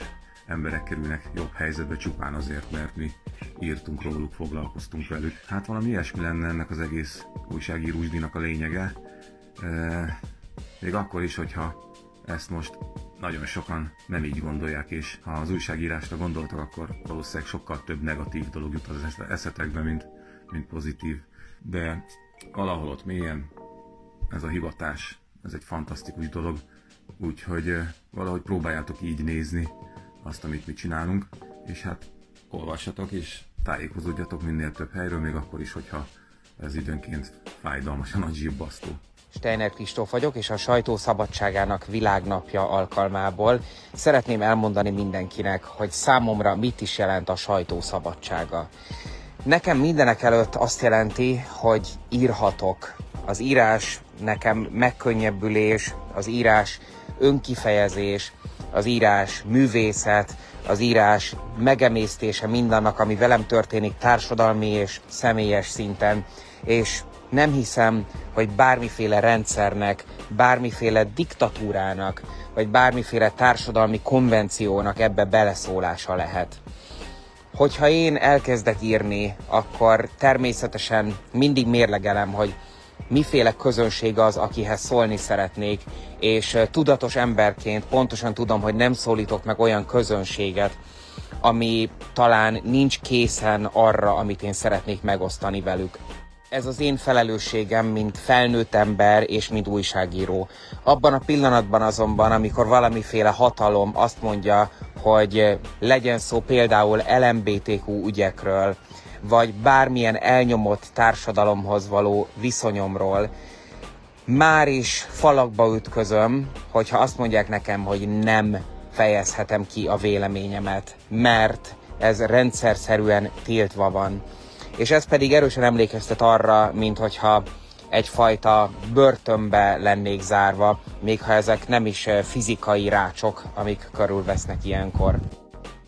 emberek kerülnek jobb helyzetbe csupán azért, mert mi írtunk róluk, foglalkoztunk velük. Hát valami ilyesmi lenne ennek az egész újságírósdinak a lényege. Még akkor is, hogyha ezt most nagyon sokan nem így gondolják, és ha az újságírásra gondoltak, akkor valószínűleg sokkal több negatív dolog jut az eszetekbe, mint, mint pozitív. De valahol ott mélyen ez a hivatás, ez egy fantasztikus dolog, úgyhogy valahogy próbáljátok így nézni azt, amit mi csinálunk, és hát olvassatok és tájékozódjatok minél több helyről, még akkor is, hogyha ez időnként fájdalmasan nagy zsibbasztó. Steiner Kristóf vagyok, és a sajtó szabadságának világnapja alkalmából szeretném elmondani mindenkinek, hogy számomra mit is jelent a sajtó szabadsága. Nekem mindenek előtt azt jelenti, hogy írhatok. Az írás nekem megkönnyebbülés, az írás önkifejezés, az írás művészet, az írás megemésztése mindannak, ami velem történik társadalmi és személyes szinten, és nem hiszem, hogy bármiféle rendszernek, bármiféle diktatúrának, vagy bármiféle társadalmi konvenciónak ebbe beleszólása lehet. Hogyha én elkezdek írni, akkor természetesen mindig mérlegelem, hogy miféle közönség az, akihez szólni szeretnék, és tudatos emberként pontosan tudom, hogy nem szólítok meg olyan közönséget, ami talán nincs készen arra, amit én szeretnék megosztani velük. Ez az én felelősségem, mint felnőtt ember és mint újságíró. Abban a pillanatban azonban, amikor valamiféle hatalom azt mondja, hogy legyen szó például LMBTQ ügyekről, vagy bármilyen elnyomott társadalomhoz való viszonyomról, már is falakba ütközöm, hogyha azt mondják nekem, hogy nem fejezhetem ki a véleményemet, mert ez rendszerszerűen tiltva van. És ez pedig erősen emlékeztet arra, mint hogyha egyfajta börtönbe lennék zárva, még ha ezek nem is fizikai rácsok, amik körülvesznek ilyenkor.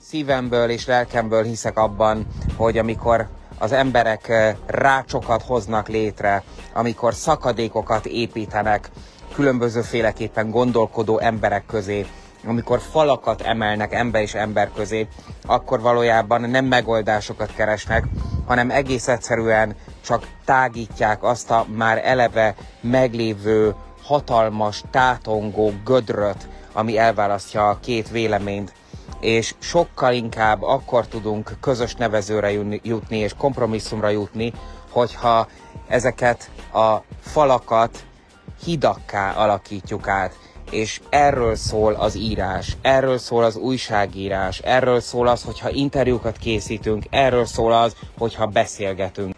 Szívemből és lelkemből hiszek abban, hogy amikor az emberek eh, rácsokat hoznak létre, amikor szakadékokat építenek különbözőféleképpen gondolkodó emberek közé, amikor falakat emelnek ember és ember közé, akkor valójában nem megoldásokat keresnek, hanem egész egyszerűen csak tágítják azt a már eleve meglévő hatalmas, tátongó gödröt, ami elválasztja a két véleményt és sokkal inkább akkor tudunk közös nevezőre jutni és kompromisszumra jutni, hogyha ezeket a falakat hidakká alakítjuk át. És erről szól az írás, erről szól az újságírás, erről szól az, hogyha interjúkat készítünk, erről szól az, hogyha beszélgetünk.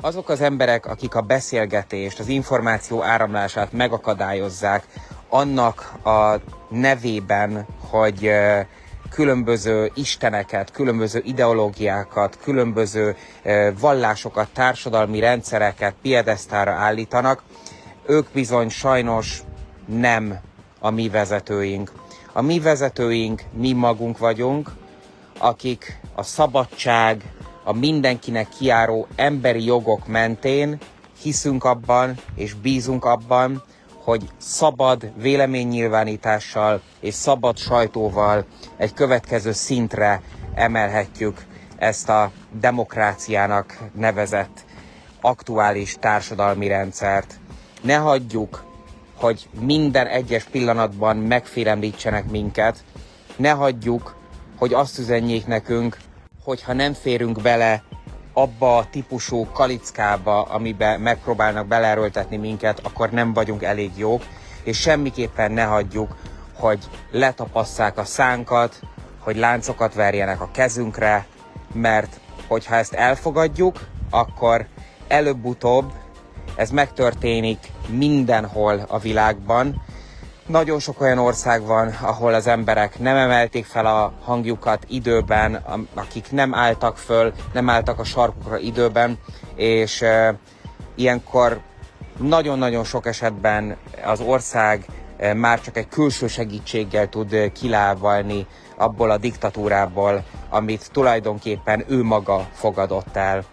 Azok az emberek, akik a beszélgetést, az információ áramlását megakadályozzák, annak a nevében, hogy különböző isteneket, különböző ideológiákat, különböző vallásokat, társadalmi rendszereket piedesztára állítanak, ők bizony sajnos nem a mi vezetőink. A mi vezetőink mi magunk vagyunk, akik a szabadság, a mindenkinek kiáró emberi jogok mentén hiszünk abban és bízunk abban, hogy szabad véleménynyilvánítással és szabad sajtóval egy következő szintre emelhetjük ezt a demokráciának nevezett aktuális társadalmi rendszert. Ne hagyjuk, hogy minden egyes pillanatban megfélemlítsenek minket, ne hagyjuk, hogy azt üzenjék nekünk, hogy ha nem férünk bele abba a típusú kalickába, amibe megpróbálnak belerőltetni minket, akkor nem vagyunk elég jók, és semmiképpen ne hagyjuk, hogy letapasszák a szánkat, hogy láncokat verjenek a kezünkre, mert hogyha ezt elfogadjuk, akkor előbb-utóbb ez megtörténik mindenhol a világban, nagyon sok olyan ország van, ahol az emberek nem emelték fel a hangjukat időben, akik nem álltak föl, nem álltak a sarkukra időben, és e, ilyenkor nagyon-nagyon sok esetben az ország e, már csak egy külső segítséggel tud kilábalni abból a diktatúrából, amit tulajdonképpen ő maga fogadott el.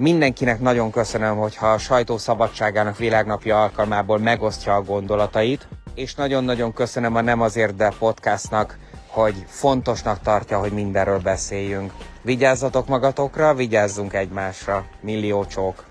Mindenkinek nagyon köszönöm, hogyha a sajtószabadságának világnapja alkalmából megosztja a gondolatait és nagyon-nagyon köszönöm a Nem azért, de podcastnak, hogy fontosnak tartja, hogy mindenről beszéljünk. Vigyázzatok magatokra, vigyázzunk egymásra. Millió csók!